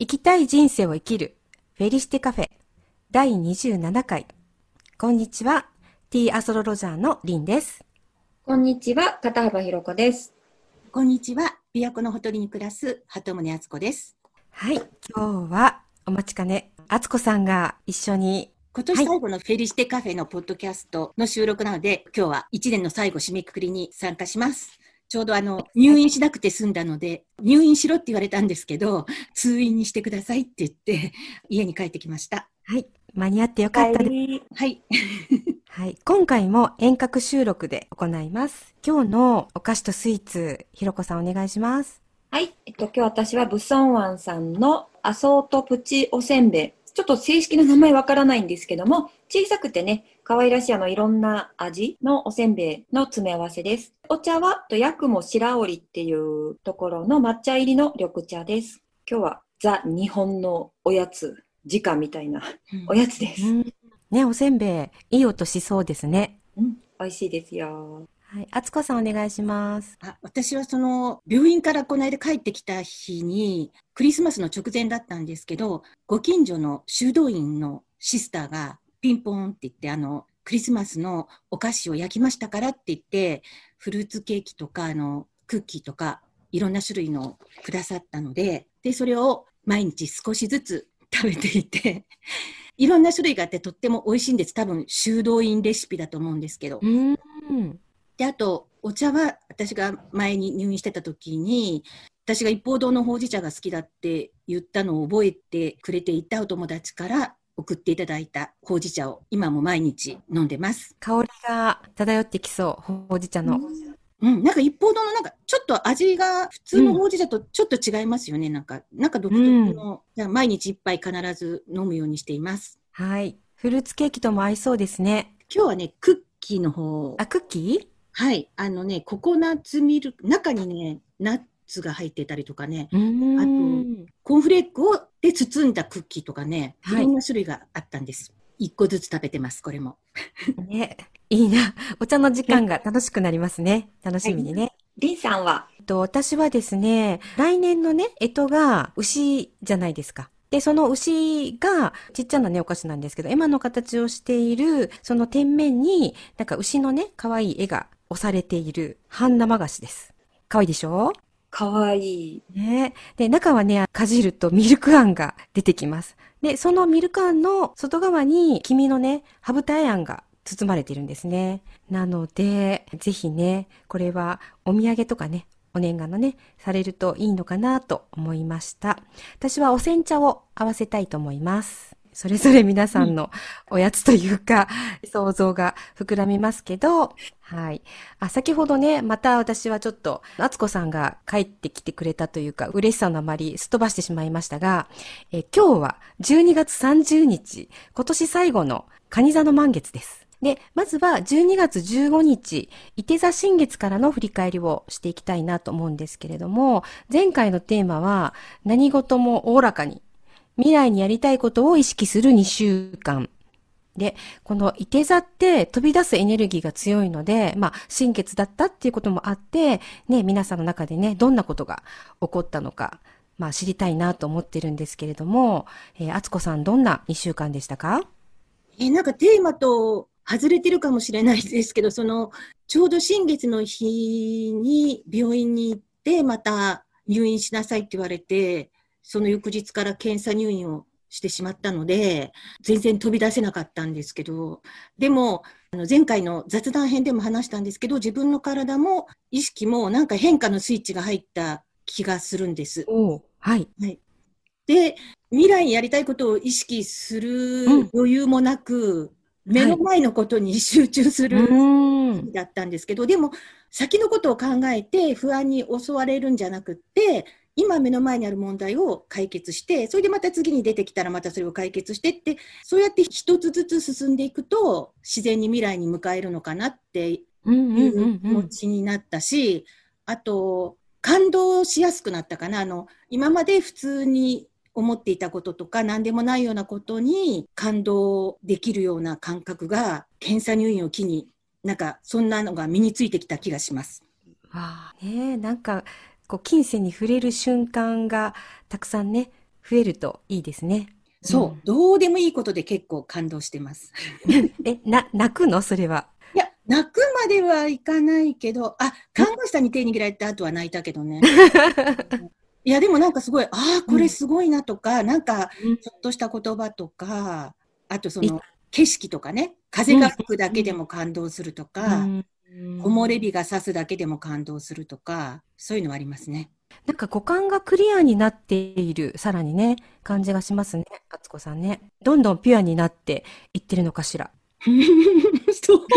生きたい人生を生きるフェリシテカフェ第27回。こんにちは、T アストロロジャーのリンです。こんにちは、片幅ひろこです。こんにちは。琵琶湖のほとりに暮らす鳩宗敦子です。はい、今日はお待ちかね、あつこさんが一緒に、今年最後のフェリシテカフェのポッドキャストの収録なので、今日は1年の最後締めくくりに参加します。ちょうどあの、入院しなくて済んだので、入院しろって言われたんですけど、通院にしてくださいって言って、家に帰ってきました。はい、間に合ってよかったです。りはい。はい、今回も遠隔収録で行います。今日のお菓子とスイーツ、ひろこさんお願いします。はい。えっと、今日私はブソンワンさんのアソートプチおせんべい。ちょっと正式な名前わからないんですけども、小さくてね、可愛らしいあのいろんな味のおせんべいの詰め合わせです。お茶は、とヤクモ白織っていうところの抹茶入りの緑茶です。今日はザ日本のおやつ、時間みたいなおやつです。うん、ね、おせんべい、いい音しそうですね。うん、美味しいですよ。はい、あつこさんお願いします。あ私はその病院からこの間帰ってきた日にクリスマスの直前だったんですけどご近所の修道院のシスターがピンポンって言ってあのクリスマスのお菓子を焼きましたからって言ってフルーツケーキとかあのクッキーとかいろんな種類のくださったのででそれを毎日少しずつ 食べていていろんな種類があってとっても美味しいんです多分修道院レシピだと思うんですけどうーん。で、あと、お茶は私が前に入院してた時に、私が一方堂のほうじ茶が好きだって言ったのを覚えてくれていたお友達から送っていただいたほうじ茶を今も毎日飲んでます。香りが漂ってきそう、ほうじ茶の。うん、なんか一方堂のなんかちょっと味が普通のほうじ茶とちょっと違いますよね。なんか、なんか独特の、だから毎日一杯必ず飲むようにしています。はい。フルーツケーキとも合いそうですね。今日はね、クッキーの方、あ、クッキはい、あのね、ココナッツミルク、中にね、ナッツが入ってたりとかね、ーうーん。コーンフレークをで包んだクッキーとかね、いはいろんな種類があったんです。一個ずつ食べてます、これも。ね。いいな。お茶の時間が楽しくなりますね。楽しみにね。リンさんは、えっと、私はですね、来年のね、干支が牛じゃないですか。で、その牛が、ちっちゃなね、お菓子なんですけど、絵馬の形をしている、その天面に、なんか牛のね、可愛い絵が押されている半生菓子です。可愛いでしょ？かわいい。ね。で、中はね、かじるとミルクあんが出てきます。で、そのミルクあんの外側に、黄身のね、ハブタエあんが包まれてるんですね。なので、ぜひね、これはお土産とかね、お年賀のね、されるといいのかなと思いました。私はお煎茶を合わせたいと思います。それぞれ皆さんのおやつというか、想像が膨らみますけど、はい。あ、先ほどね、また私はちょっと、あつこさんが帰ってきてくれたというか、嬉しさのあまりすっ飛ばしてしまいましたが、え今日は12月30日、今年最後の蟹座の満月です。で、まずは12月15日、伊手座新月からの振り返りをしていきたいなと思うんですけれども、前回のテーマは、何事もおおらかに、未来にやりたいことを意識する2週間。で、この伊手座って飛び出すエネルギーが強いので、まあ、新月だったっていうこともあって、ね、皆さんの中でね、どんなことが起こったのか、まあ、知りたいなと思ってるんですけれども、えー、あつこさんどんな2週間でしたか？えーなんかテーマと外れてるかもしれないですけど、その、ちょうど新月の日に病院に行って、また入院しなさいって言われて、その翌日から検査入院をしてしまったので、全然飛び出せなかったんですけど、でも、あの前回の雑談編でも話したんですけど、自分の体も意識もなんか変化のスイッチが入った気がするんです。おはい。で、未来にやりたいことを意識する余裕もなく、目の前のことに集中すうる。だったんですけど、でも先のことを考えて不安に襲われるんじゃなくって、今目の前にある問題を解決して、それでまた次に出てきたらまたそれを解決してって、そうやって一つずつ進んでいくと、自然に未来に迎えるのかなってうんうんいううん気持。ちになったし、あと、感動しやすくなったかな。あの、今まで普通に思っていたこととか何でもないようなことに感動できるような感覚が検査入院を機になんかそんなのが身についてきた気がします。わあ、ねえ、なんか、こう、金銭に触れる瞬間がたくさんね、増えるといいですね。そう、うんどうでもいいことで結構感動してます。え、な、泣くの？それは。いや、泣くまではいかないけど、あ、看護師さんに手握られた後は泣いたけどね。いや、でもなんかすごい、ああ、これすごいなとか、なんか、ちょっとした言葉とか、あとその、景色とかね、風が吹くだけでも感動するとか、うん木漏れ日が差すだけでも感動するとか、そういうのはありますね。なんか五感がクリアになっている、さらにね、感じがしますね、あつこさんね。どんどんピュアになっていってるのかしら。そう。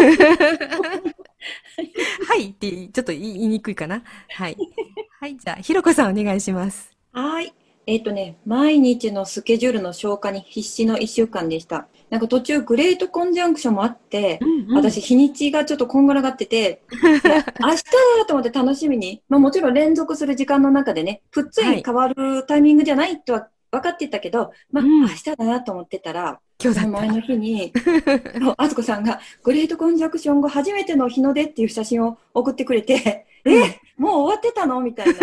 はいって、ちょっと言い言いにくいかな。はい。はい、じゃあ、ひろこさんお願いします。はい。えっ、とね、毎日のスケジュールの消化に必死の1週間でした。なんか途中グレートコンジャンクションもあって、私日にちがちょっとこんがらがってて、明日だと思って楽しみに、まあもちろん連続する時間の中でね、ぷっつい変わるタイミングじゃないとは分かってたけど、まあうん明日だなと思ってたら、今日だ前の日に、あつこさんがグレートコンジャンクション後初めての日の出っていう写真を送ってくれて、え、もう終わってたの？みたいな。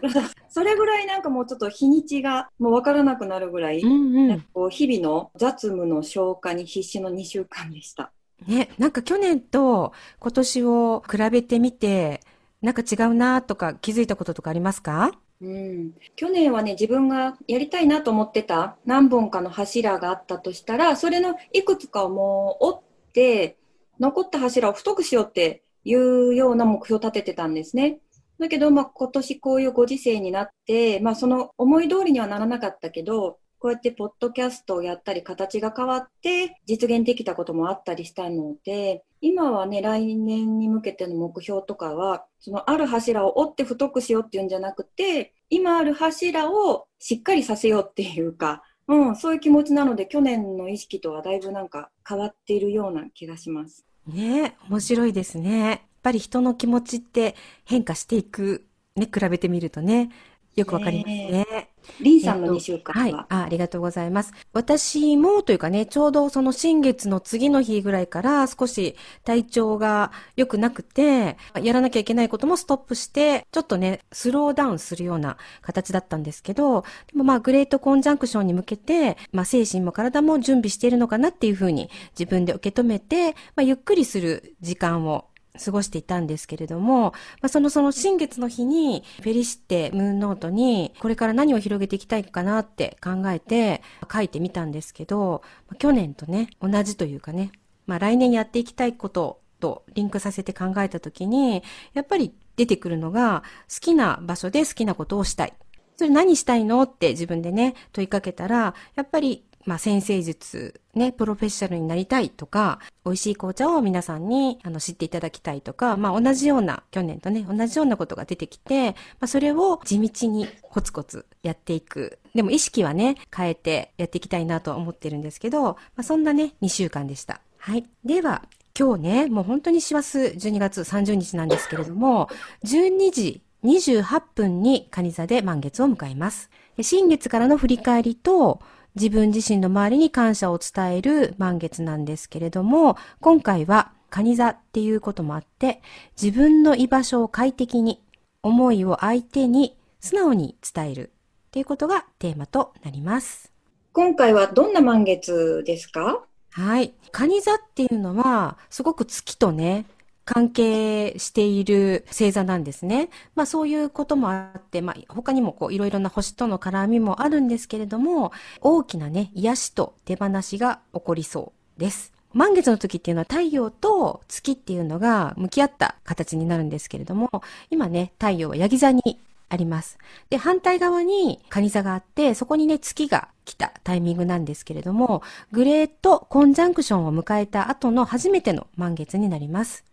それぐらいなんかもうちょっと日にちがもう分からなくなるぐらい、うんうん。なんかこう日々の雑務の消化に必死の2週間でした。ね、なんか去年と今年を比べてみて、なんか違うなとか気づいたこととかありますか？うん、去年はね自分がやりたいなと思ってた何本かの柱があったとしたらそれのいくつかをもう折って残った柱を太くしようっていうような目標を立ててたんですね。だけど、まあ、今年こういうご時世になって、まあ、その思い通りにはならなかったけどこうやってポッドキャストをやったり形が変わって実現できたこともあったりしたので今はね来年に向けての目標とかはそのある柱を折って太くしようっていうんじゃなくて今ある柱をしっかりさせようっていうか、うん、そういう気持ちなので去年の意識とはだいぶなんか変わっているような気がします。ね、面白いですね。やっぱり人の気持ちって変化していく、ね、比べてみるとね、よくわかりますね。リンさんの2週間は？いは。あ。ありがとうございます。私もというかね、ちょうどその新月の次の日ぐらいから少し体調が良くなくて、やらなきゃいけないこともストップして、ちょっとね、スローダウンするような形だったんですけど、でもまあ、グレートコンジャンクションに向けて、まあ、精神も体も準備しているのかなっていうふうに自分で受け止めて、まあ、ゆっくりする時間を過ごしていたんですけれども、まあ、そのその新月の日に、フェリシテムーンノートに、これから何を広げていきたいかなって考えて書いてみたんですけど、去年とね、同じというかね、まあ来年やっていきたいこととリンクさせて考えたときに、やっぱり出てくるのが、好きな場所で好きなことをしたい。それ何したいのって自分でね、問いかけたら、やっぱり、まあ、先生術、ね、プロフェッショナルになりたいとか、美味しい紅茶を皆さんにあの知っていただきたいとか、まあ、同じような、去年とね、同じようなことが出てきて、まあ、それを地道にコツコツやっていく。でも意識はね、変えてやっていきたいなと思ってるんですけど、まあ、そんなね、2週間でした。はい。では、今日ね、もう本当に師走12月30日なんですけれども、12時28分に蟹座で満月を迎えます。新月からの振り返りと、自分自身の周りに感謝を伝える満月なんですけれども、今回は蟹座っていうこともあって、自分の居場所を快適に、思いを相手に素直に伝えるっていうことがテーマとなります。今回はどんな満月ですか？はい。蟹座っていうのは、すごく月とね、関係している星座なんですね。まあそういうこともあって、まあ他にもこういろいろな星との絡みもあるんですけれども、大きなね、癒しと手放しが起こりそうです。満月の時っていうのは太陽と月っていうのが向き合った形になるんですけれども、今ね、太陽はヤギ座にあります。で、反対側に蟹座があって、そこにね、月が来たタイミングなんですけれども、グレートコンジャンクションを迎えた後の初めての満月になります。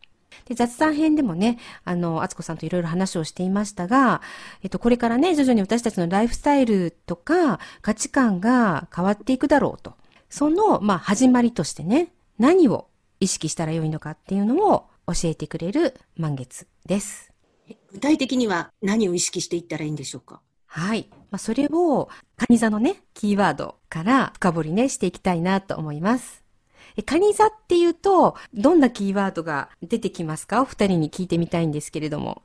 で、雑談編でもね、あの、あつこさんといろいろ話をしていましたが、えっと、これからね、徐々に私たちのライフスタイルとか価値観が変わっていくだろうと。その、まあ、始まりとしてね、何を意識したらよいのかっていうのを教えてくれる満月です。具体的には何を意識していったらいいんでしょうか？はい。まあ、それを、カニ座のね、キーワードから深掘りね、していきたいなと思います。えカニ座っていうと、どんなキーワードが出てきますか？お二人に聞いてみたいんですけれども。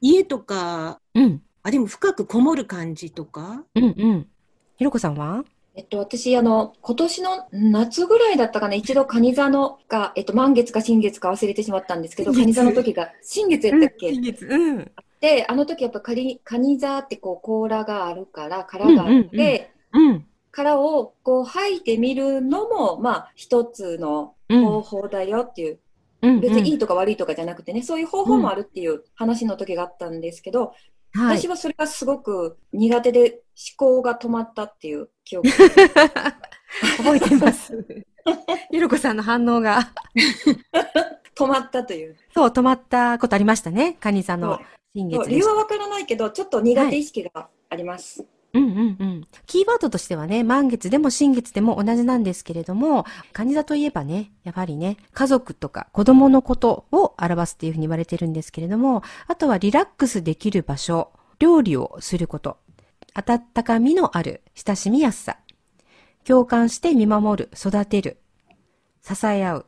家とか、うん。あ、でも深くこもる感じとか、うんうん。ひろこさんは？えっと、私、あの、今年の夏ぐらいだったかな、一度、カニ座のが、えっと、満月か新月か忘れてしまったんですけど、カニ座の時が、新月やったっけ、新月。うん。で、あの時やっぱカニ、カニ座ってこう、甲羅があるから、殻があって、うんうんうんうん。殻をこう、吐いてみるのも、まあ、一つのうん方法だよっていう、うん別にいいとか悪いとかじゃなくてね、そういう方法もあるっていう話の時があったんですけど、はい私。はそれがすごく苦手で思考が止まったっていう記憶。覚えてます。ひろこさんの反応が。止まったという。そう、止まったことありましたね。カニ座のそう新月理由はわからないけど、ちょっと苦手意識があります。うんうん。キーワードとしてはね、満月でも新月でも同じなんですけれども、カニ座といえばね、やはりね、家族とか子供のことを表すっていうふうに言われてるんですけれども、あとはリラックスできる場所、料理をすること、温かみのある親しみやすさ、共感して見守る、育てる、支え合う。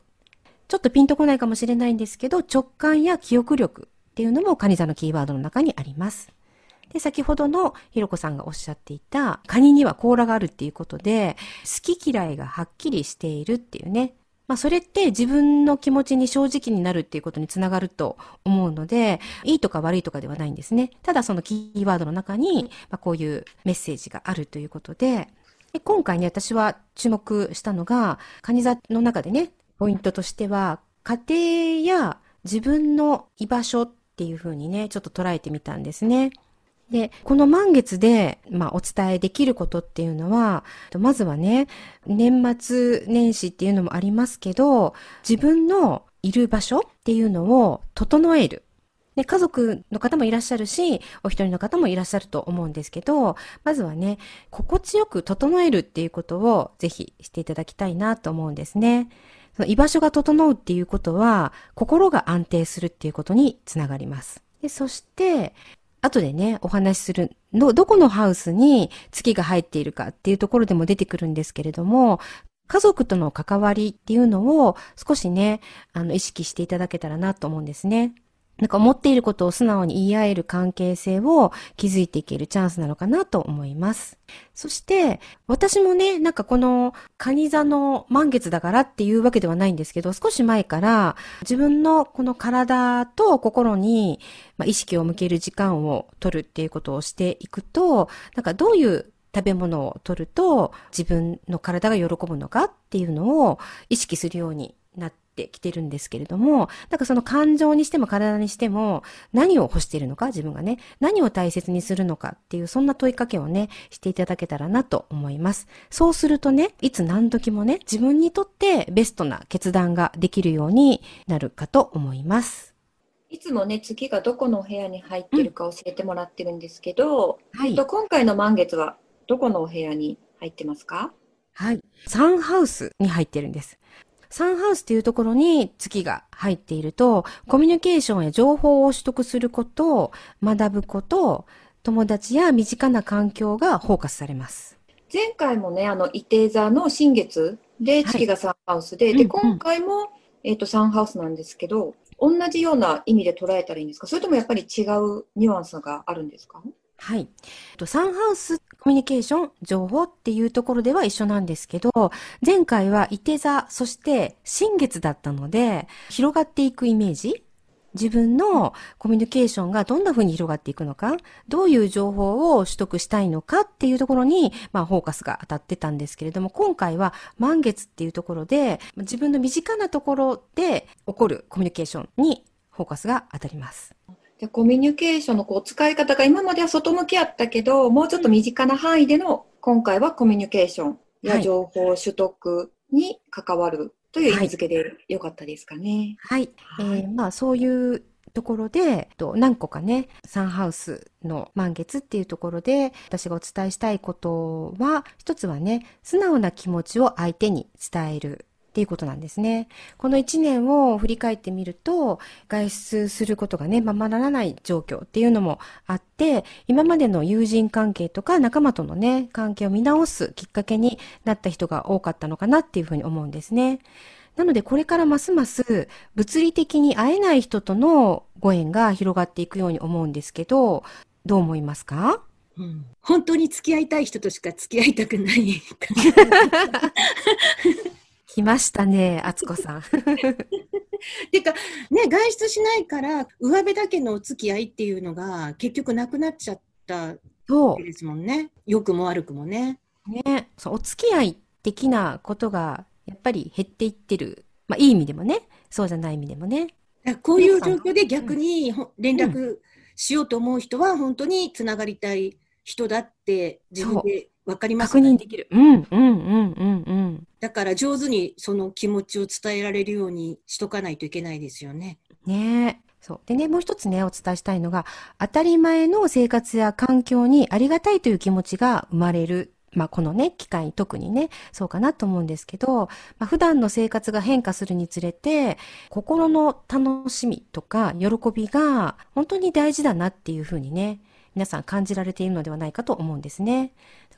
ちょっとピンとこないかもしれないんですけど、直感や記憶力っていうのもカニ座のキーワードの中にあります。で、先ほどのひろこさんがおっしゃっていた、カニには甲羅があるっていうことで、好き嫌いがはっきりしているっていうね。まあそれって自分の気持ちに正直になるっていうことにつながると思うので、いいとか悪いとかではないんですね。ただそのキーワードの中に、まあこういうメッセージがあるということで、で今回ね、私は注目したのが、カニ座の中でね、ポイントとしては、家庭や自分の居場所っていう風にね、ちょっと捉えてみたんですね。で、この満月で、まあ、お伝えできることっていうのは、まずはね、年末年始っていうのもありますけど、自分のいる場所っていうのを整える。で、家族の方もいらっしゃるし、お一人の方もいらっしゃると思うんですけど、まずはね、心地よく整えるっていうことをぜひしていただきたいなと思うんですね。その居場所が整うっていうことは、心が安定するっていうことにつながります。でそして、後でね、お話しするの、どこのハウスに月が入っているかっていうところでも出てくるんですけれども、家族との関わりっていうのを少しね、あの、意識していただけたらなと思うんですね。なんか思っていることを素直に言い合える関係性を築いていけるチャンスなのかなと思います。そして、私もね、なんかこの、カニ座の満月だからっていうわけではないんですけど、少し前から自分のこの体と心に、まあ、意識を向ける時間を取るっていうことをしていくと、なんかどういう食べ物を取ると自分の体が喜ぶのかっていうのを意識するようにってきてるんですけれども、なんかその感情にしても体にしても何を欲しているのか自分がね、何を大切にするのかっていうそんな問いかけをね、していただけたらなと思います。そうするとね、いつ何時もね、自分にとってベストな決断ができるようになるかと思います。いつもね、月がどこのお部屋に入ってるか教えてもらってるんですけど、はいえっと、。今回の満月はどこのお部屋に入ってますか？はい。サンハウスに入ってるんです。サンハウスっていうところに月が入っていると、コミュニケーションや情報を取得すること、学ぶこと、友達や身近な環境がフォーカスされます。前回もね、あの、伊手座の新月で月がサンハウスで、で、うんうん今回も、えっと、サンハウスなんですけど、同じような意味で捉えたらいいんですか？それともやっぱり違うニュアンスがあるんですか？はい。えっとサンハウスコミュニケーション、情報っていうところでは一緒なんですけど、前回は伊手座、そして新月だったので、広がっていくイメージ自分のコミュニケーションがどんな風に広がっていくのか、どういう情報を取得したいのかっていうところに、まあ、フォーカスが当たってたんですけれども、今回は満月っていうところで、自分の身近なところで起こるコミュニケーションにフォーカスが当たります。でコミュニケーションのこう使い方が今までは外向きあったけど、もうちょっと身近な範囲での、今回はコミュニケーションはいや情報取得に関わるという意味付けでよかったですかね。はい。えはいーまあそういうところで、と何個かね、サンハウスの満月っていうところで、私がお伝えしたいことは、一つはね、素直な気持ちを相手に伝える。っていうことなんですね。この一年を振り返ってみると、外出することがね、ままならない状況っていうのもあって、今までの友人関係とか仲間とのね、関係を見直すきっかけになった人が多かったのかなっていうふうに思うんですね。なのでこれからますます物理的に会えない人とのご縁が広がっていくように思うんですけど、どう思いますか？うん本当に付き合いたい人としか付き合いたくない。来ましたね、あつこさん。てか、ね、外出しないから、上辺だけのお付き合いっていうのが結局なくなっちゃったですもんね。良くも悪くもね。う。ね。そう、お付き合い的なことが、やっぱり減っていってる。まあ、いい意味でもね。そうじゃない意味でもね。こういう状況で逆にほ連絡しようと思う人は本当につながりたい人だって自分で分かります確認できる。うん、うん、うん、うん、うん。だから上手にその気持ちを伝えられるようにしとかないといけないですよね。ねえ。そう。でね、もう一つね、お伝えしたいのが、当たり前の生活や環境にありがたいという気持ちが生まれる。まあ、このね、機会特にね、そうかなと思うんですけど、まあ、普段の生活が変化するにつれて、心の楽しみとか喜びが本当に大事だなっていうふうにね、皆さん感じられているのではないかと思うんですね。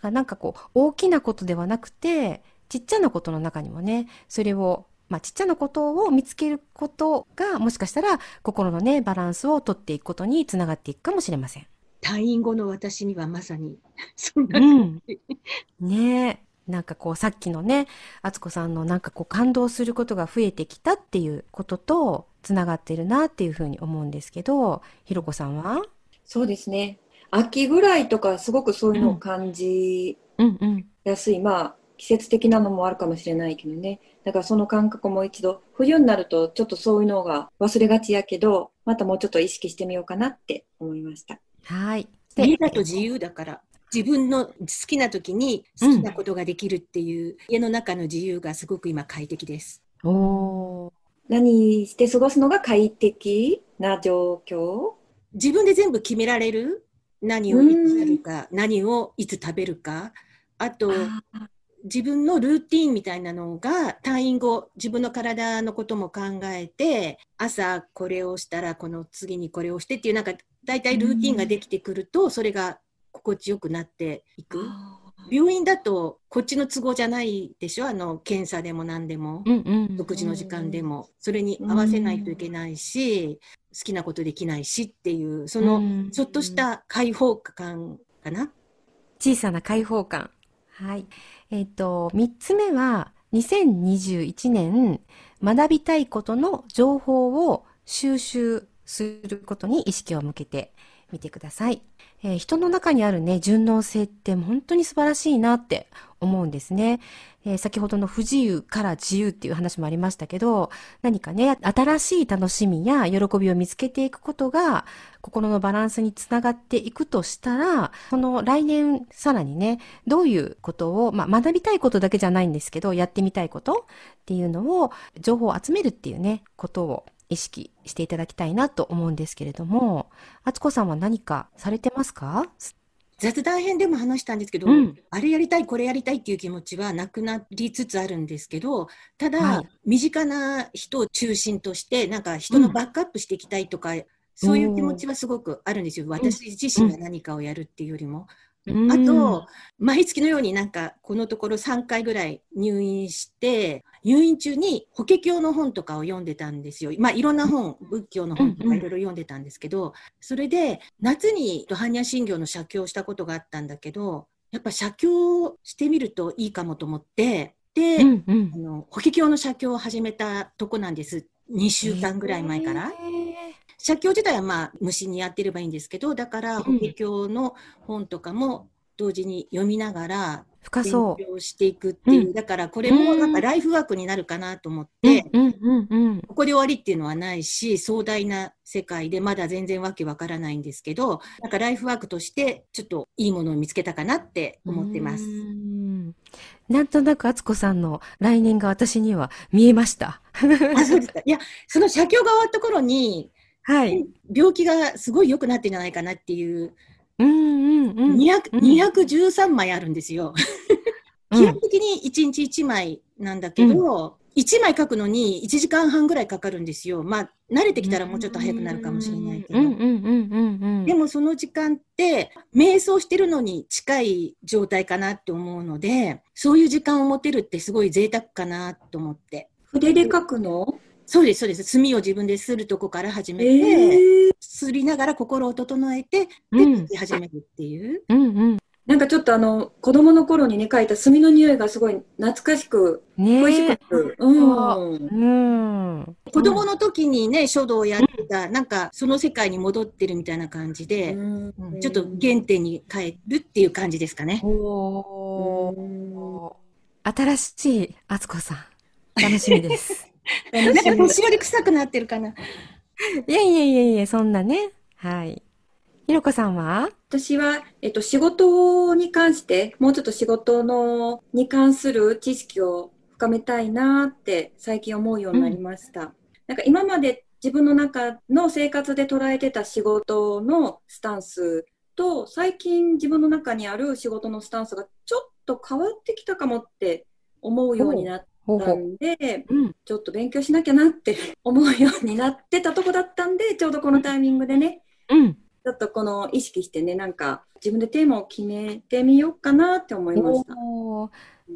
なんかこう、大きなことではなくて、ちっちゃなことの中にもね、それをまあ、ちっちゃなことを見つけることが、もしかしたら心のね、バランスをとっていくことにつながっていくかもしれません。退院後の私にはまさに そんなう感じ。ん。ねえ。なんかこう、さっきのね、あつこさんのなんかこう、感動することが増えてきたっていうことと、つながってるなっていうふうに思うんですけど、ひろこさんは？そうですね。秋ぐらいとかすごくそういうのを感じうんうん。やすい。まあ、季節的なのもあるかもしれないけどね。だからその感覚も一度、冬になるとちょっとそういうのが忘れがちやけど、またもうちょっと意識してみようかなって思いました。はい。家だと自由だから。自分の好きな時に好きなことができるっていう、家の中の自由がすごく今快適です。おー。何して過ごすのが快適な状況？自分で全部決められる？何をいつやるか、何をいつ食べるか。あと、自分のルーティンみたいなのが退院後自分の体のことも考えて朝これをしたらこの次にこれをしてっていうなんか大体ルーティンができてくるとそれが心地よくなっていく病院だとこっちの都合じゃないでしょ？あの検査でも何でもうんうん。食事の時間でもそれに合わせないといけないし好きなことできないしっていうそのうんちょっとした開放感かな？小さな開放感。はい。えっ、と、三つ目は、2021年、学びたいことの情報を収集することに意識を向けてみてください。えー人の中にあるね、順応性って本当に素晴らしいなって思うんですね。えー先ほどの不自由から自由っていう話もありましたけど、何かね、新しい楽しみや喜びを見つけていくことが、心のバランスにつながっていくとしたら、この来年さらにね、どういうことを、まあ学びたいことだけじゃないんですけど、やってみたいことっていうのを、情報を集めるっていうね、ことを意識していただきたいなと思うんですけれども、あつこさんは何かされてますか？雑談編でも話したんですけど、うん。あれやりたいこれやりたいっていう気持ちはなくなりつつあるんですけどただ、はい。身近な人を中心としてなんか人のバックアップしていきたいとか、そういう気持ちはすごくあるんですよ。私自身が何かをやるっていうよりも。あと、毎月のようになんかこのところ3回ぐらい入院して入院中に法華経の本とかを読んでたんですよ。まあいろんな本仏教の本とかいろいろ読んでたんですけど、それで夏に般若心経の写経をしたことがあったんだけどやっぱ写経してみるといいかもと思ってで、うんうん。あの法華経の写経を始めたとこなんです2週間ぐらい前から。写経自体はまあ無心にやってればいいんですけどだからうん。法華経の本とかも同時に読みながら勉深そ強していくっていう、うん。だからこれもなんかライフワークになるかなと思って、ここで終わりっていうのはないし壮大な世界でまだ全然わけわからないんですけどなんかライフワークとしてちょっといいものを見つけたかなって思ってます。う。ん。なんとなくあつこさんの来年が私には見えました。あそうですかいやその写経が終わった頃にはい。病気がすごい良くなってんじゃないかなっていううんうんうん。200うん213枚あるんですよ。基本的に1日1枚なんだけど、1枚書くのに1時間半ぐらいかかるんですよ。まあ、慣れてきたらもうちょっと早くなるかもしれないけど。うんうんうんうんうん。でもその時間って、瞑想してるのに近い状態かなって思うので、そういう時間を持てるってすごい贅沢かなと思って。筆で書くの？そうです、そうです。墨を自分でするとこから始めて、えー、すりながら心を整えて、で、うん書き始めるっていう。うんうん。なんかちょっとあの、子供の頃にね、書いた墨の匂いがすごい懐かしく、恋しねく、え。うん。うん。子供の時にね、書道をやってた、なんかその世界に戻ってるみたいな感じで、うんちょっと原点に帰るっていう感じですかね。おー。新しい敦子さん。楽しみです。なんか年寄り臭くなってるかな。いやいやいやいや、そんなね。はい。ひろこさんは？私は、えっと、仕事に関して、もうちょっと仕事の、に関する知識を深めたいなって最近思うようになりました。なんか今まで自分の中の生活で捉えてた仕事のスタンスと、最近自分の中にある仕事のスタンスがちょっと変わってきたかもって思うようになったほうほう。んで、うん。ちょっと勉強しなきゃなって 思うようになってたとこだったんで、ちょうどこのタイミングでね、うん。ちょっとこの意識してね、なんか自分でテーマを決めてみようかなって思いました。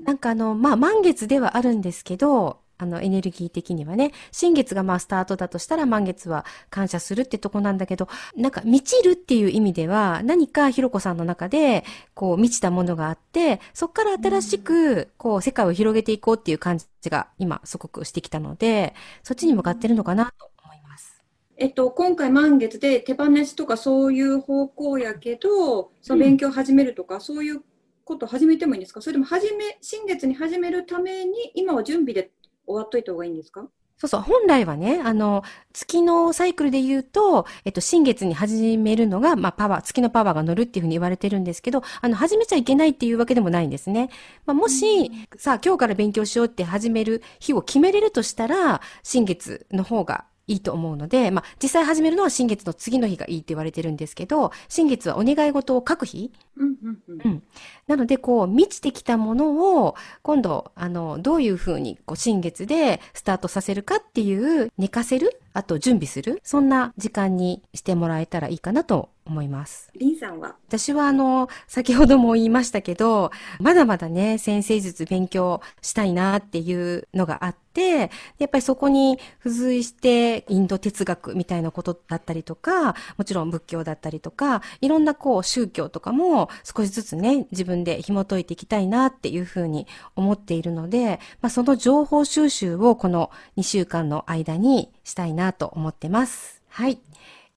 なんかあの、まあ、満月ではあるんですけど、あの、エネルギー的にはね、新月がまあ、スタートだとしたら満月は感謝するってとこなんだけど、なんか、満ちるっていう意味では、何かひろこさんの中で、こう、満ちたものがあって、そこから新しく、こう、世界を広げていこうっていう感じが、今、すごくしてきたので、そっちに向かってるのかなと思います。えっと、今回満月で手放しとかそういう方向やけど、その勉強を始めるとか、そういうこと始めてもいいんですか？それとも始め、新月に始めるために、今は準備で終わっといた方がいいんですか？そうそう、本来はね、あの、月のサイクルで言うと、えっと、新月に始めるのが、まあ、パワー、月のパワーが乗るっていうふうに言われてるんですけど、あの、始めちゃいけないっていうわけでもないんですね。まあ、もし、さあ、今日から勉強しようって始める日を決めれるとしたら、新月の方がいいと思うので、まあ、実際始めるのは新月の次の日がいいって言われてるんですけど、新月はお願い事を書く日。うんうんうん。うんなので、こう、満ちてきたものを、今度、あの、どういうふうに、こう、新月でスタートさせるかっていう、寝かせるあと、準備するそんな時間にしてもらえたらいいかなと思います。リンさんは？私は、あの、先ほども言いましたけど、まだまだね、先生術勉強したいなっていうのがあって、やっぱりそこに付随して、インド哲学みたいなことだったりとか、もちろん仏教だったりとか、いろんなこう宗教とかも少しずつね、自分で紐解いていきたいなっていうふうに思っているので、まあその情報収集をこの2週間の間にしたいなと思ってます。はい。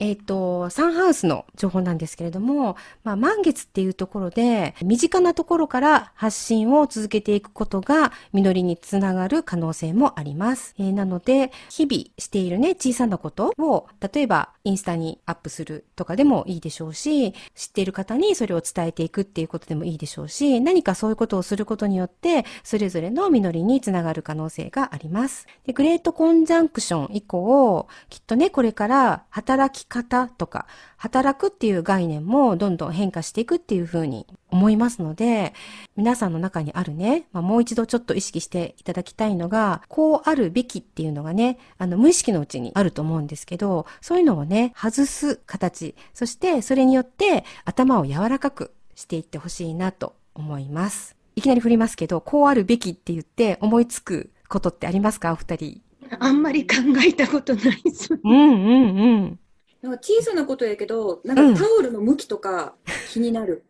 えっ、と、サンハウスの情報なんですけれども、まあ、満月っていうところで、身近なところから発信を続けていくことが、実りにつながる可能性もあります。えーなので、日々しているね、小さなことを、例えば、インスタにアップするとかでもいいでしょうし、知っている方にそれを伝えていくっていうことでもいいでしょうし、何かそういうことをすることによって、それぞれの実りにつながる可能性があります。で、グレートコンジャンクション以降、きっとね、これから働き方とか、働くっていう概念もどんどん変化していくっていうふうに思いますので、皆さんの中にあるね、まあ、もう一度ちょっと意識していただきたいのが、こうあるべきっていうのがね、あの、無意識のうちにあると思うんですけど、そういうのをね、外す形、そしてそれによって頭を柔らかくしていってほしいなと思います。いきなり振りますけど、こうあるべきって言って思いつくことってありますか？お二人。あんまり考えたことないです。うんうんうん。なんか小さなことやけど、なうんんかタオルの向きとか気になる。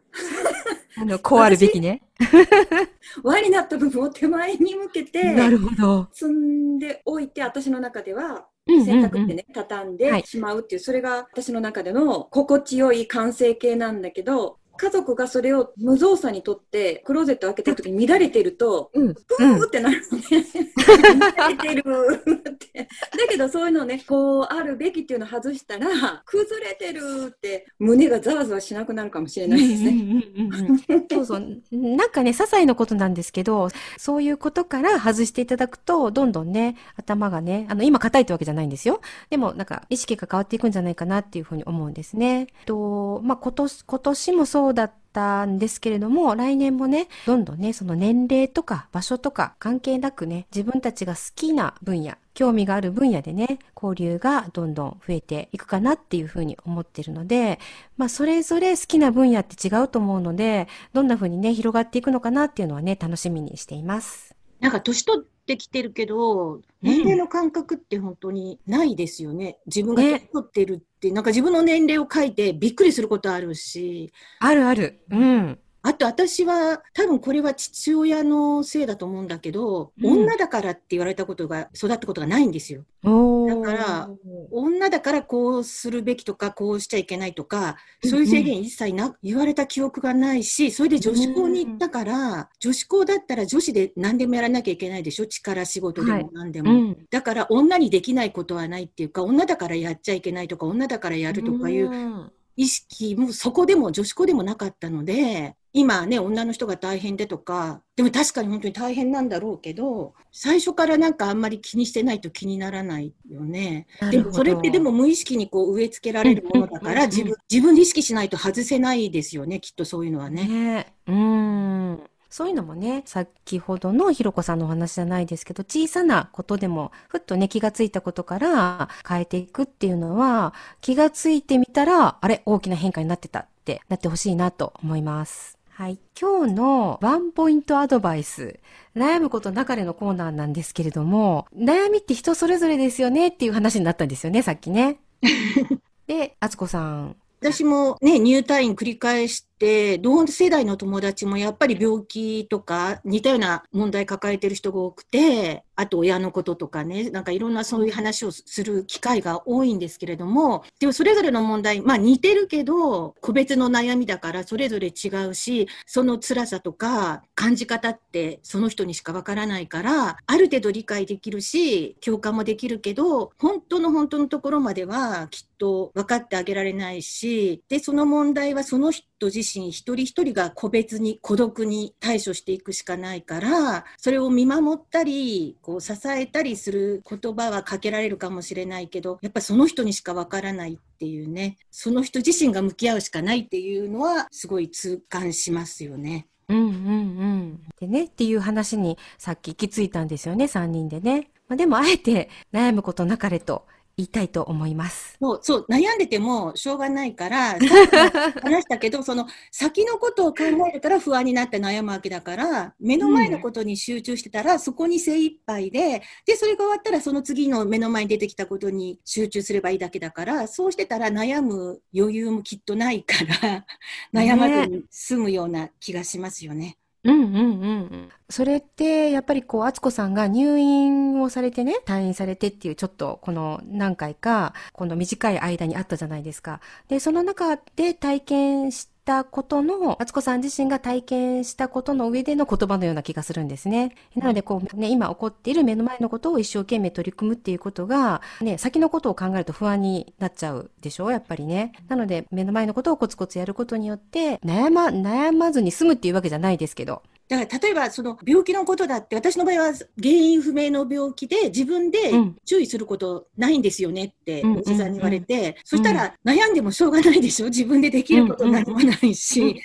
あの、こうあるべきね。輪になった部分を手前に向けて、なるほど。積んでおいて、私の中では、うんうんうん洗濯ってね、畳んはいでしまうっていう、それが私の中での心地よい完成形なんだけど、家族がそれを無造作にとって、クローゼット開けた時に乱れてると、うん。ふーってなるのね。乱れてるって。だけどそういうのね、こうあるべきっていうのを外したら、崩れてるって胸がざわざわしなくなるかもしれないですね。そうそう。なんかね、些細なことなんですけど、そういうことから外していただくと、どんどんね、頭がね、あの、今硬いってわけじゃないんですよ。でも、なんか、意識が変わっていくんじゃないかなっていうふうに思うんですね。と、まあ、今年、今年もそうだったんですけれども、来年もね、どんどんね、その年齢とか場所とか関係なくね、自分たちが好きな分野、興味がある分野でね、交流がどんどん増えていくかなっていうふうに思ってるので、まあ、それぞれ好きな分野って違うと思うので、どんな風にね、広がっていくのかなっていうのはね、楽しみにしています。なんか年取ってきてるけど、年齢の感覚って本当にないですよね。自分がね年取ってるって、なんか自分の年齢を書いてびっくりすることあるし、あるある。うん。あと私は多分これは父親のせいだと思うんだけど、うん女だからって言われたことが、育ったことがないんですよ。だから、女だからこうするべきとか、こうしちゃいけないとか、そういう制限一切な、言われた記憶がないし、それで女子校に行ったから、女子校だったら女子で何でもやらなきゃいけないでしょ？力仕事ではいも何でも。うん。だから女にできないことはないっていうか、女だからやっちゃいけないとか、女だからやるとかいううん意識もそこでも女子校でもなかったので、今ね、女の人が大変でとか、でも確かに本当に大変なんだろうけど、最初からなんかあんまり気にしてないと気にならないよね。でもそれってでも無意識にこう植え付けられるものだから、自分、自分で意識しないと外せないですよね、きっとそういうのはね。ねうん。そういうのもね、先ほどのひろこさんのお話じゃないですけど、小さなことでも、ふっとね、気がついたことから変えていくっていうのは、気がついてみたら、あれ、大きな変化になってたってなってほしいなと思います。はい。今日のワンポイントアドバイス、悩むことなかれのコーナーなんですけれども、悩みって人それぞれですよねっていう話になったんですよね、さっきね。で、あつこさん。私もね、入退院繰り返して、同世代の友達もやっぱり病気とか似たような問題抱えてる人が多くて、あと親のこととかね、なんかいろんなそういう話をする機会が多いんですけれども、でもそれぞれの問題、まあ似てるけど、個別の悩みだからそれぞれ違うし、その辛さとか感じ方ってその人にしかわからないから、ある程度理解できるし、共感もできるけど、本当の本当のところまではきっと分かってあげられないし、で、その問題はその人自身一人一人が個別に孤独に対処していくしかないから、それを見守ったり、こう支えたりする言葉はかけられるかもしれないけど、やっぱその人にしか分からないっていうね、その人自身が向き合うしかないっていうのはすごい痛感しますよね。うんうんうん。でね、っていう話にさっき行き着いたんですよね、3人でね。まあ、でもあえて悩むことなかれと言いたいと思います。そう、そう、悩んでてもしょうがないから、話したけど、その先のことを考えるから不安になって悩むわけだから、目の前のことに集中してたら、そこに精一杯で、で、それが終わったらその次の目の前に出てきたことに集中すればいいだけだから、そうしてたら悩む余裕もきっとないから、悩まずに済むような気がしますよね。うんうんうんうん。それって、やっぱりこう、敦子さんが入院をされてね、退院されてっていう、ちょっと、この何回か、この短い間にあったじゃないですか。で、その中で体験したことの、あつこさん自身が体験したことの上での言葉のような気がするんですね。なので、こう、ね、今起こっている目の前のことを一生懸命取り組むっていうことが、ね、先のことを考えると不安になっちゃうでしょ？やっぱりね。なので、目の前のことをコツコツやることによって、悩ま、悩まずに済むっていうわけじゃないですけど、だから例えばその病気のことだって私の場合は原因不明の病気で自分でうん。注意することないんですよねってうん。おじさんに言われて、そしたら悩んでもしょうがないでしょ？自分でできること何もないし。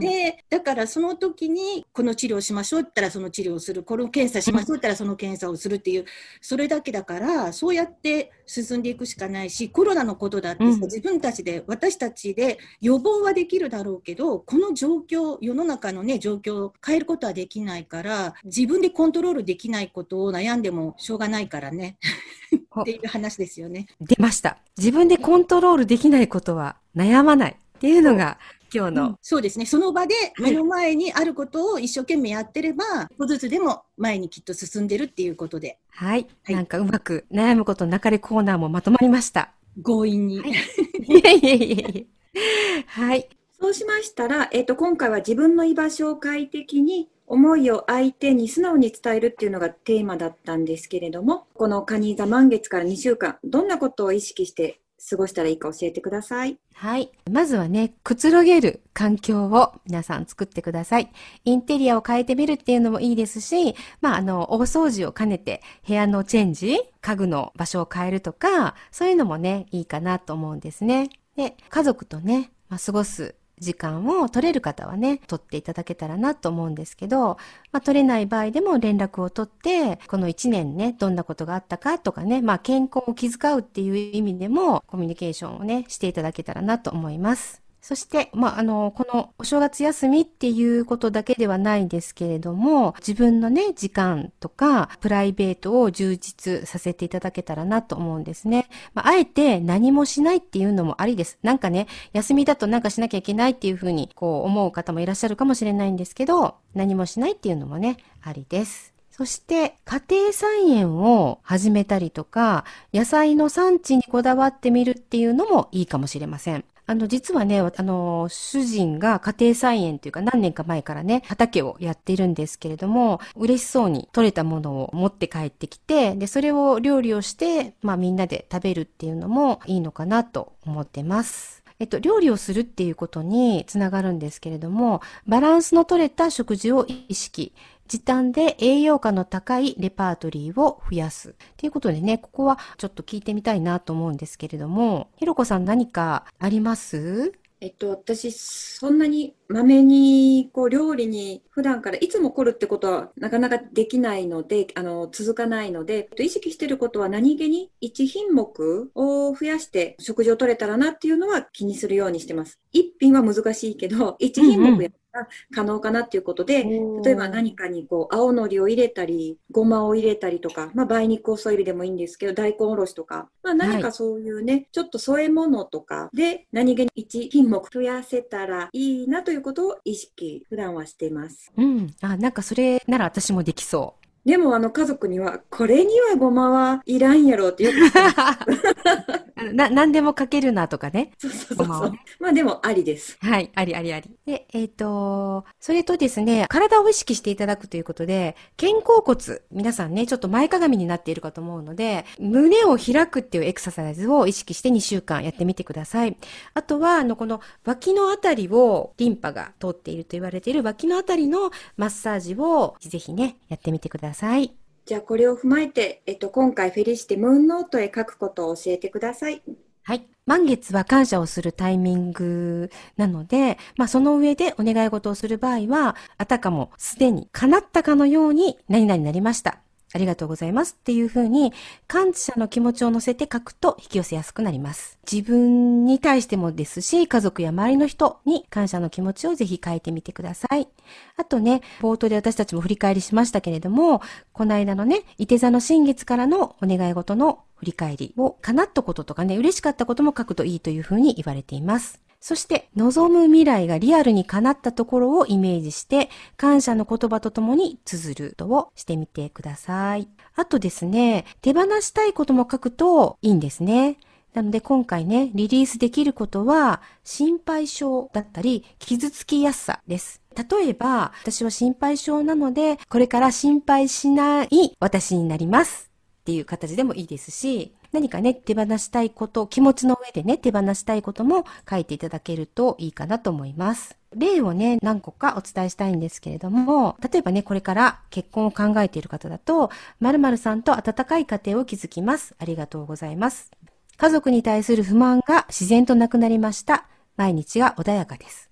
で、だからその時にこの治療しましょうって言ったらその治療をする、この検査しましょうったらその検査をするっていう、それだけだから、そうやって進んでいくしかないし、コロナのことだってさ、うん自分たちで、私たちで予防はできるだろうけど、この状況、世の中のね、状況を変えることはできないから、自分でコントロールできないことを悩んでもしょうがないからね、っていう話ですよね。出ました。自分でコントロールできないことは悩まないっていうのが今日の、うんそうですね。その場ではい目の前にあることを一生懸命やってれば、一歩ずつでも前にきっと進んでるっていうことで、はい、はいなんかうまく悩むことなかれコーナーもまとまりました。強引に。はい いえいえいえいえ。はい。そうしましたら、えっ、と、今回は自分の居場所を快適に、思いを相手に素直に伝えるっていうのがテーマだったんですけれども、このカニ座満月から2週間、どんなことを意識して過ごしたらいいか教えてください。はい。まずはね、くつろげる環境を皆さん作ってください。インテリアを変えてみるっていうのもいいですし、まあ、あの、大掃除を兼ねて部屋のチェンジ、家具の場所を変えるとか、そういうのもね、いいかなと思うんですね。で、家族とね、まあ、過ごす時間を取れる方はね、取っていただけたらなと思うんですけど、まあ、取れない場合でも連絡を取って、この1年ね、どんなことがあったかとかね、まあ、健康を気遣うっていう意味でも、コミュニケーションをね、していただけたらなと思います。そして、まあ、あの、このお正月休みっていうことだけではないですけれども、自分のね、時間とか、プライベートを充実させていただけたらなと思うんですね。まあ、あえて何もしないっていうのもありです。なんかね、休みだとなんかしなきゃいけないっていうふうに、こう思う方もいらっしゃるかもしれないんですけど、何もしないっていうのもね、ありです。そして、家庭菜園を始めたりとか、野菜の産地にこだわってみるっていうのもいいかもしれません。あの、実はね、あの、主人が家庭菜園というか何年か前からね、畑をやっているんですけれども、嬉しそうに取れたものを持って帰ってきて、で、それを料理をして、まあみんなで食べるっていうのもいいのかなと思ってます。えっと、料理をするっていうことにつながるんですけれども、バランスの取れた食事を意識、時短で栄養価の高いレパートリーを増やす。ということでね、ここはちょっと聞いてみたいなと思うんですけれども、ひろこさん何かあります？えっと、私、そんなにまめに、こう、料理に普段からいつも来るってことはなかなかできないので、あの、続かないので、と意識してることは何気に1品目を増やして食事を取れたらなっていうのは気にするようにしてます。1品は難しいけど、1品目やったら可能かなっていうことで、例えば何かにこう青のりを入れたり、ごまを入れたりとか、まあ梅肉を添えるでもいいんですけど、大根おろしとか、まあ何かそういうね、ちょっと添え物とかで何気に1品目増やせたらいいなということを意識、普段はしています。うん。あ、なんかそれなら私もできそでもあの家族には、これにはごまはいらんやろってよく言ってます。う。な、何でもかけるなとかね。そうそうそうそう。まあでもありです。はい、ありありあり。で、えっ、と、それとですね、体を意識していただくということで、肩甲骨、皆さんね、ちょっと前かがみになっているかと思うので、胸を開くっていうエクササイズを意識して2週間やってみてください。あとは、あの、この脇のあたりをリンパが通っていると言われている脇のあたりのマッサージをぜひね、やってみてください。じゃあこれを踏まえて、えっと、今回フェリシテムーンノートへ書くことを教えてください。はい。満月は感謝をするタイミングなので、まあその上でお願い事をする場合は、あたかもすでに叶ったかのように何々になりました。ありがとうございますっていうふうに感謝の気持ちを乗せて書くと引き寄せやすくなります。自分に対してもですし、家族や周りの人に感謝の気持ちをぜひ書いてみてください。あとね、冒頭で私たちも振り返りしましたけれども、この間のね、伊手座の新月からのお願い事の振り返りを、叶ったこととかね、嬉しかったことも書くといいというふうに言われています。そして、望む未来がリアルに叶ったところをイメージして、感謝の言葉とともに綴るとをしてみてください。あとですね、手放したいことも書くといいんですね。なので今回ね、リリースできることは、心配性だったり、傷つきやすさです。例えば、私は心配性なので、これから心配しない私になります。っていう形でもいいですし、何かね、手放したいこと、気持ちの上でね、手放したいことも書いていただけるといいかなと思います。例をね、何個かお伝えしたいんですけれども、例えばね、これから結婚を考えている方だと、〇〇さんと温かい家庭を築きます。ありがとうございます。家族に対する不満が自然となくなりました。毎日が穏やかです。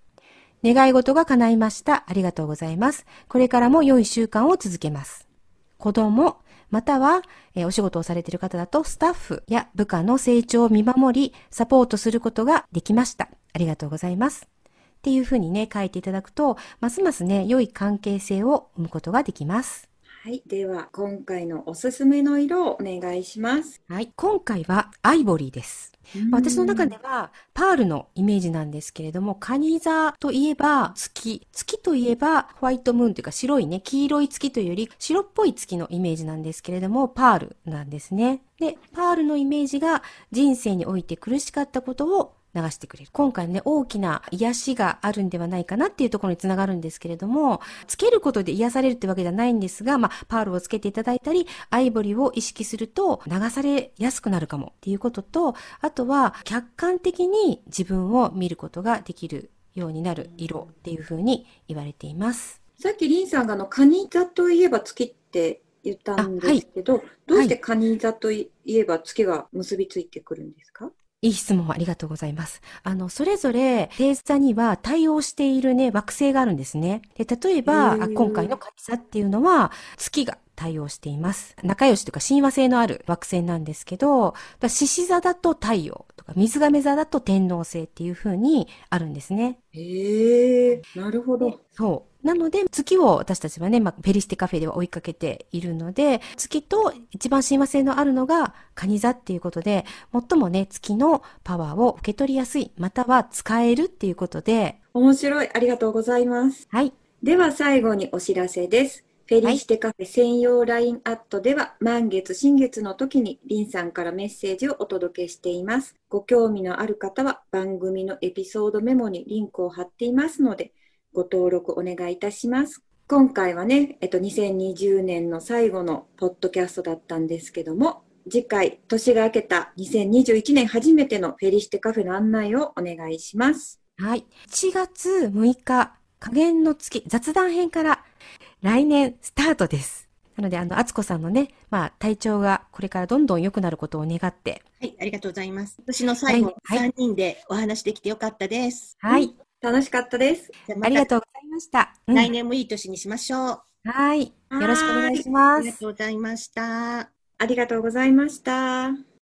願い事が叶いました。ありがとうございます。これからも良い習慣を続けます。子供、または、えーお仕事をされている方だと、スタッフや部下の成長を見守り、サポートすることができました。ありがとうございます。っていうふうにね、書いていただくと、ますますね、良い関係性を生むことができます。はい。では、今回のおすすめの色をお願いします。はい。今回は、アイボリーです。私の中では、パールのイメージなんですけれども、カニ座といえば月。月といえば、ホワイトムーンというか白いね、黄色い月というより、白っぽい月のイメージなんですけれども、パールなんですね。で、パールのイメージが人生において苦しかったことを流してくれる。今回ね、大きな癒しがあるんではないかなっていうところにつながるんですけれども、つけることで癒されるってわけじゃないんですが、まあ、パールをつけていただいたり、アイボリーを意識すると流されやすくなるかもっていうことと、あとは客観的に自分を見ることができるようになる色っていうふうに言われています。さっきリンさんがあの、カニ座といえば月って言ったんですけど、どうしてカニ座といえば月が結びついてくるんですか、いい質問ありがとうございます。あの、それぞれ星座には対応しているね、惑星があるんですね。で、例えば、今回のカニ座っていうのは、月が対応しています。仲良しというか親和性のある惑星なんですけど、獅子座だと太陽とか、水亀座だと天王星っていう風にあるんですね。へえ、なるほど。そう。なので、月を私たちはね、まあ、フェリシテカフェでは追いかけているので、月と一番親和性のあるのが、蟹座っていうことで、最もね、月のパワーを受け取りやすい、または使えるっていうことで、面白い。ありがとうございます。はい。では最後にお知らせです。フェリシテカフェ専用 LINE アットでは満月、新月の時にリンさんからメッセージをお届けしています。ご興味のある方は番組のエピソードメモにリンクを貼っていますので、ご登録お願いいたします。今回はね、えっと、2020年の最後のポッドキャストだったんですけども、次回、年が明けた2021年初めてのフェリシテカフェの案内をお願いします。はい。1月6日、加減の月、雑談編から来年スタートです。なので、あの、あつこさんのね、まあ、体調がこれからどんどん良くなることを願って、はい、ありがとうございます。私の最後、はいはい3人でお話できてよかったです。はい。楽しかったです。ありがとうございました。うん来年もいい年にしましょう。はい。よろしくお願いしあますりが。とうございました。ありがとうございました。